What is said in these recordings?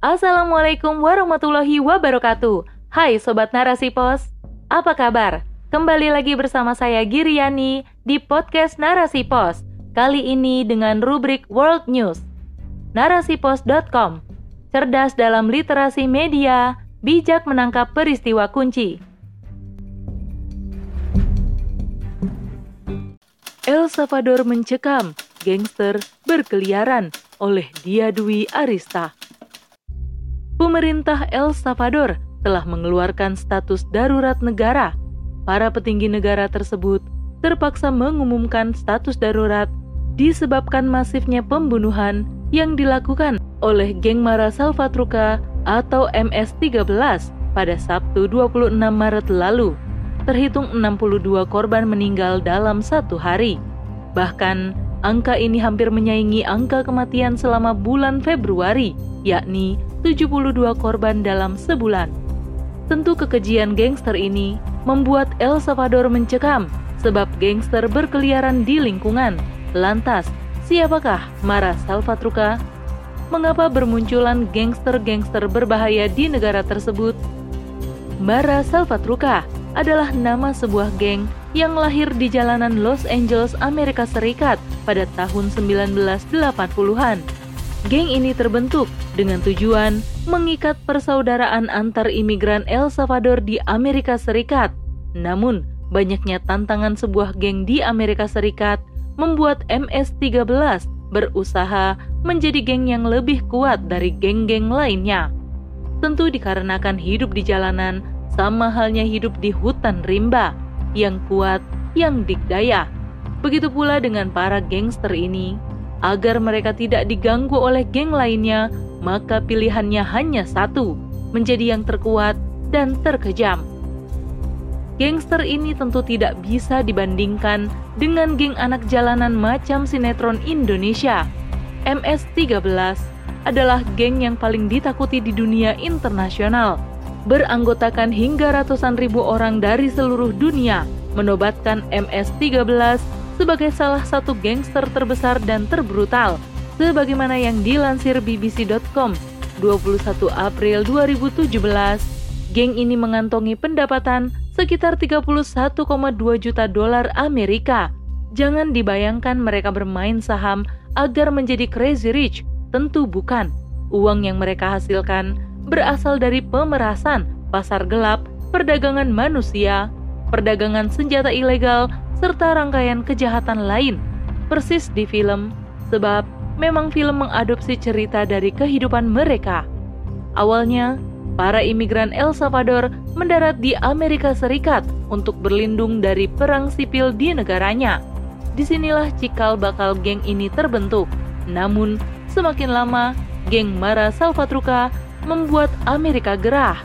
Assalamualaikum warahmatullahi wabarakatuh. Hai Sobat Narasi Pos, apa kabar? Kembali lagi bersama saya Giriani di podcast Narasi Pos. Kali ini dengan rubrik World News. Narasipos.com Cerdas dalam literasi media, bijak menangkap peristiwa kunci. El Salvador mencekam, gangster berkeliaran oleh Dia Dwi Arista pemerintah El Salvador telah mengeluarkan status darurat negara. Para petinggi negara tersebut terpaksa mengumumkan status darurat disebabkan masifnya pembunuhan yang dilakukan oleh geng Mara Salvatruca atau MS-13 pada Sabtu 26 Maret lalu. Terhitung 62 korban meninggal dalam satu hari. Bahkan, angka ini hampir menyaingi angka kematian selama bulan Februari, yakni 72 korban dalam sebulan. Tentu kekejian gangster ini membuat El Salvador mencekam sebab gangster berkeliaran di lingkungan. Lantas, siapakah Mara Salvatruca? Mengapa bermunculan gangster-gangster berbahaya di negara tersebut? Mara Salvatruca adalah nama sebuah geng yang lahir di jalanan Los Angeles, Amerika Serikat pada tahun 1980-an. Geng ini terbentuk dengan tujuan mengikat persaudaraan antar imigran El Salvador di Amerika Serikat. Namun, banyaknya tantangan sebuah geng di Amerika Serikat membuat MS-13 berusaha menjadi geng yang lebih kuat dari geng-geng lainnya. Tentu dikarenakan hidup di jalanan sama halnya hidup di hutan rimba, yang kuat, yang dikdaya. Begitu pula dengan para gangster ini Agar mereka tidak diganggu oleh geng lainnya, maka pilihannya hanya satu, menjadi yang terkuat dan terkejam. Gangster ini tentu tidak bisa dibandingkan dengan geng anak jalanan macam sinetron Indonesia. MS-13 adalah geng yang paling ditakuti di dunia internasional, beranggotakan hingga ratusan ribu orang dari seluruh dunia, menobatkan MS-13 sebagai salah satu gangster terbesar dan terbrutal, sebagaimana yang dilansir BBC.com 21 April 2017. Geng ini mengantongi pendapatan sekitar 31,2 juta dolar Amerika. Jangan dibayangkan mereka bermain saham agar menjadi crazy rich, tentu bukan. Uang yang mereka hasilkan berasal dari pemerasan, pasar gelap, perdagangan manusia, perdagangan senjata ilegal, serta rangkaian kejahatan lain, persis di film, sebab memang film mengadopsi cerita dari kehidupan mereka. Awalnya, para imigran El Salvador mendarat di Amerika Serikat untuk berlindung dari perang sipil di negaranya. Di sinilah cikal bakal geng ini terbentuk. Namun, semakin lama, geng Mara Salvatruca membuat Amerika gerah.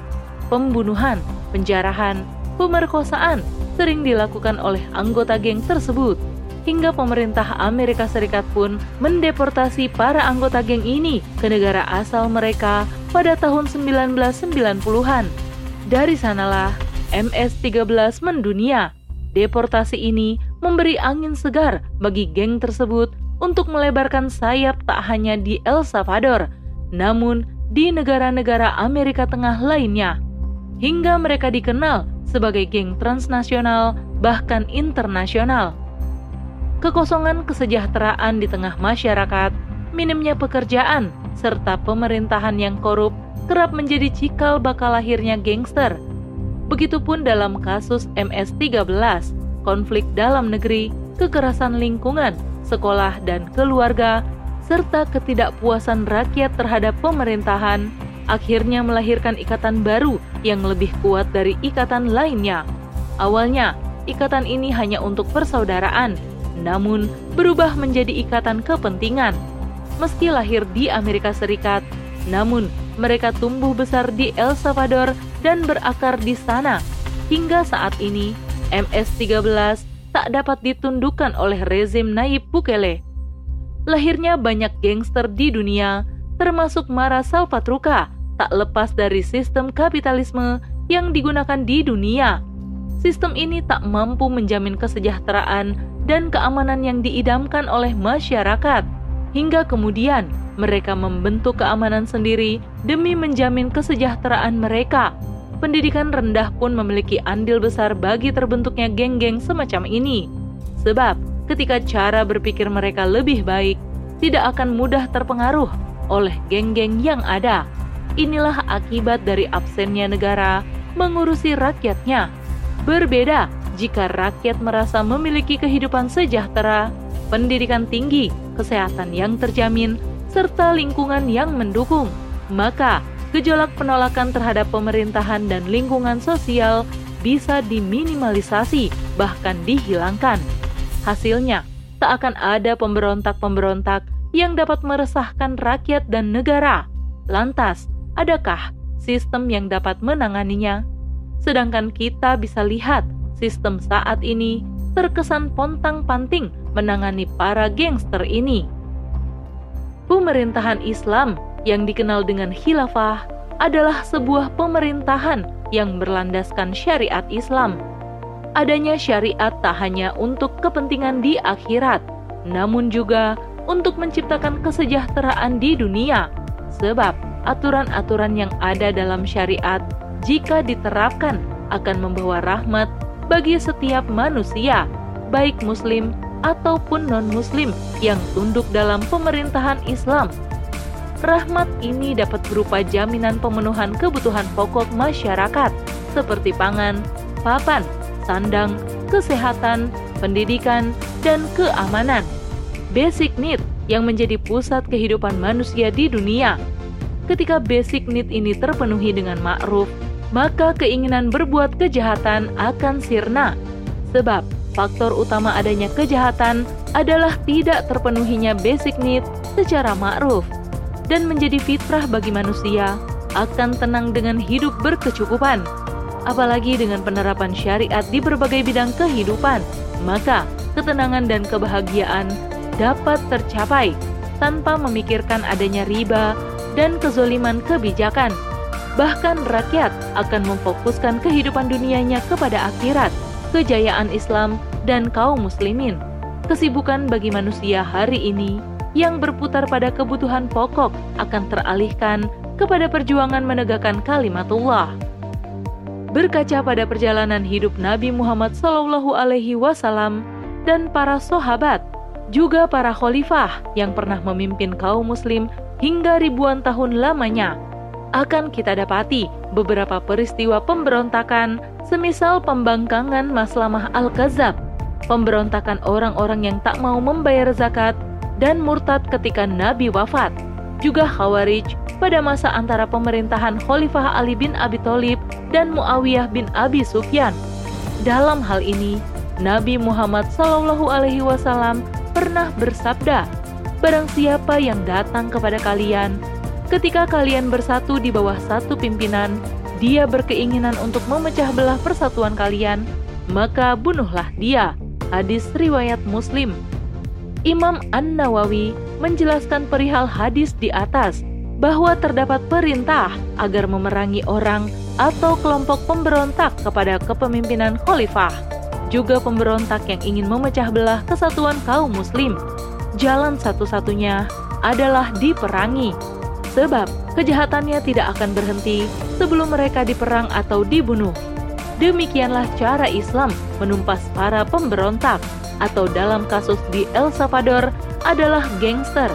Pembunuhan, penjarahan, pemerkosaan, sering dilakukan oleh anggota geng tersebut. Hingga pemerintah Amerika Serikat pun mendeportasi para anggota geng ini ke negara asal mereka pada tahun 1990-an. Dari sanalah MS-13 mendunia. Deportasi ini memberi angin segar bagi geng tersebut untuk melebarkan sayap tak hanya di El Salvador, namun di negara-negara Amerika Tengah lainnya. Hingga mereka dikenal sebagai geng transnasional bahkan internasional. Kekosongan kesejahteraan di tengah masyarakat, minimnya pekerjaan, serta pemerintahan yang korup kerap menjadi cikal bakal lahirnya gangster. Begitupun dalam kasus MS-13, konflik dalam negeri, kekerasan lingkungan, sekolah dan keluarga, serta ketidakpuasan rakyat terhadap pemerintahan akhirnya melahirkan ikatan baru yang lebih kuat dari ikatan lainnya. Awalnya, ikatan ini hanya untuk persaudaraan, namun berubah menjadi ikatan kepentingan. Meski lahir di Amerika Serikat, namun mereka tumbuh besar di El Salvador dan berakar di sana. Hingga saat ini, MS-13 tak dapat ditundukkan oleh rezim Nayib Bukele. Lahirnya banyak gangster di dunia, termasuk Mara Salvatruca, tak lepas dari sistem kapitalisme yang digunakan di dunia. Sistem ini tak mampu menjamin kesejahteraan dan keamanan yang diidamkan oleh masyarakat. hingga kemudian mereka membentuk keamanan sendiri demi menjamin kesejahteraan mereka. Pendidikan rendah pun memiliki andil besar bagi terbentuknya geng-geng semacam ini. Sebab ketika cara berpikir mereka lebih baik, tidak akan mudah terpengaruh oleh geng-geng yang ada. Inilah akibat dari absennya negara mengurusi rakyatnya. Berbeda jika rakyat merasa memiliki kehidupan sejahtera, pendidikan tinggi, kesehatan yang terjamin, serta lingkungan yang mendukung, maka gejolak penolakan terhadap pemerintahan dan lingkungan sosial bisa diminimalisasi, bahkan dihilangkan. Hasilnya, tak akan ada pemberontak-pemberontak yang dapat meresahkan rakyat dan negara. Lantas, adakah sistem yang dapat menanganinya? Sedangkan kita bisa lihat sistem saat ini terkesan pontang-panting menangani para gangster ini. Pemerintahan Islam yang dikenal dengan khilafah adalah sebuah pemerintahan yang berlandaskan syariat Islam. Adanya syariat tak hanya untuk kepentingan di akhirat, namun juga untuk menciptakan kesejahteraan di dunia. Sebab aturan-aturan yang ada dalam syariat jika diterapkan akan membawa rahmat bagi setiap manusia, baik Muslim ataupun non-Muslim yang tunduk dalam pemerintahan Islam. Rahmat ini dapat berupa jaminan pemenuhan kebutuhan pokok masyarakat, seperti pangan, papan, sandang, kesehatan, pendidikan, dan keamanan. Basic need yang menjadi pusat kehidupan manusia di dunia. Ketika basic need ini terpenuhi dengan ma'ruf, maka keinginan berbuat kejahatan akan sirna. Sebab faktor utama adanya kejahatan adalah tidak terpenuhinya basic need secara ma'ruf dan menjadi fitrah bagi manusia akan tenang dengan hidup berkecukupan. Apalagi dengan penerapan syariat di berbagai bidang kehidupan, maka ketenangan dan kebahagiaan dapat tercapai tanpa memikirkan adanya riba dan kezoliman kebijakan Bahkan rakyat akan memfokuskan kehidupan dunianya kepada akhirat, kejayaan Islam, dan kaum muslimin. Kesibukan bagi manusia hari ini yang berputar pada kebutuhan pokok akan teralihkan kepada perjuangan menegakkan kalimatullah. Berkaca pada perjalanan hidup Nabi Muhammad SAW dan para sahabat, juga para khalifah yang pernah memimpin kaum Muslim hingga ribuan tahun lamanya, akan kita dapati beberapa peristiwa pemberontakan semisal pembangkangan Maslamah Al-Kazab, pemberontakan orang-orang yang tak mau membayar zakat, dan murtad ketika Nabi wafat, juga Khawarij pada masa antara pemerintahan Khalifah Ali bin Abi Thalib dan Muawiyah bin Abi Sufyan. Dalam hal ini, Nabi Muhammad Wasallam pernah bersabda, "Barang siapa yang datang kepada kalian Ketika kalian bersatu di bawah satu pimpinan, dia berkeinginan untuk memecah belah persatuan kalian, maka bunuhlah dia. Hadis riwayat Muslim. Imam An-Nawawi menjelaskan perihal hadis di atas bahwa terdapat perintah agar memerangi orang atau kelompok pemberontak kepada kepemimpinan khalifah, juga pemberontak yang ingin memecah belah kesatuan kaum muslim. Jalan satu-satunya adalah diperangi sebab kejahatannya tidak akan berhenti sebelum mereka diperang atau dibunuh. Demikianlah cara Islam menumpas para pemberontak, atau dalam kasus di El Salvador adalah gangster.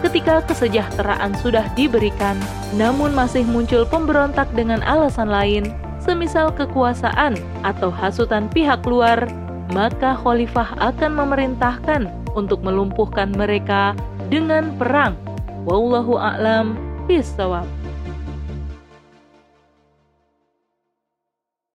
Ketika kesejahteraan sudah diberikan, namun masih muncul pemberontak dengan alasan lain, semisal kekuasaan atau hasutan pihak luar, maka khalifah akan memerintahkan untuk melumpuhkan mereka dengan perang Wallahu a'lam bishawab.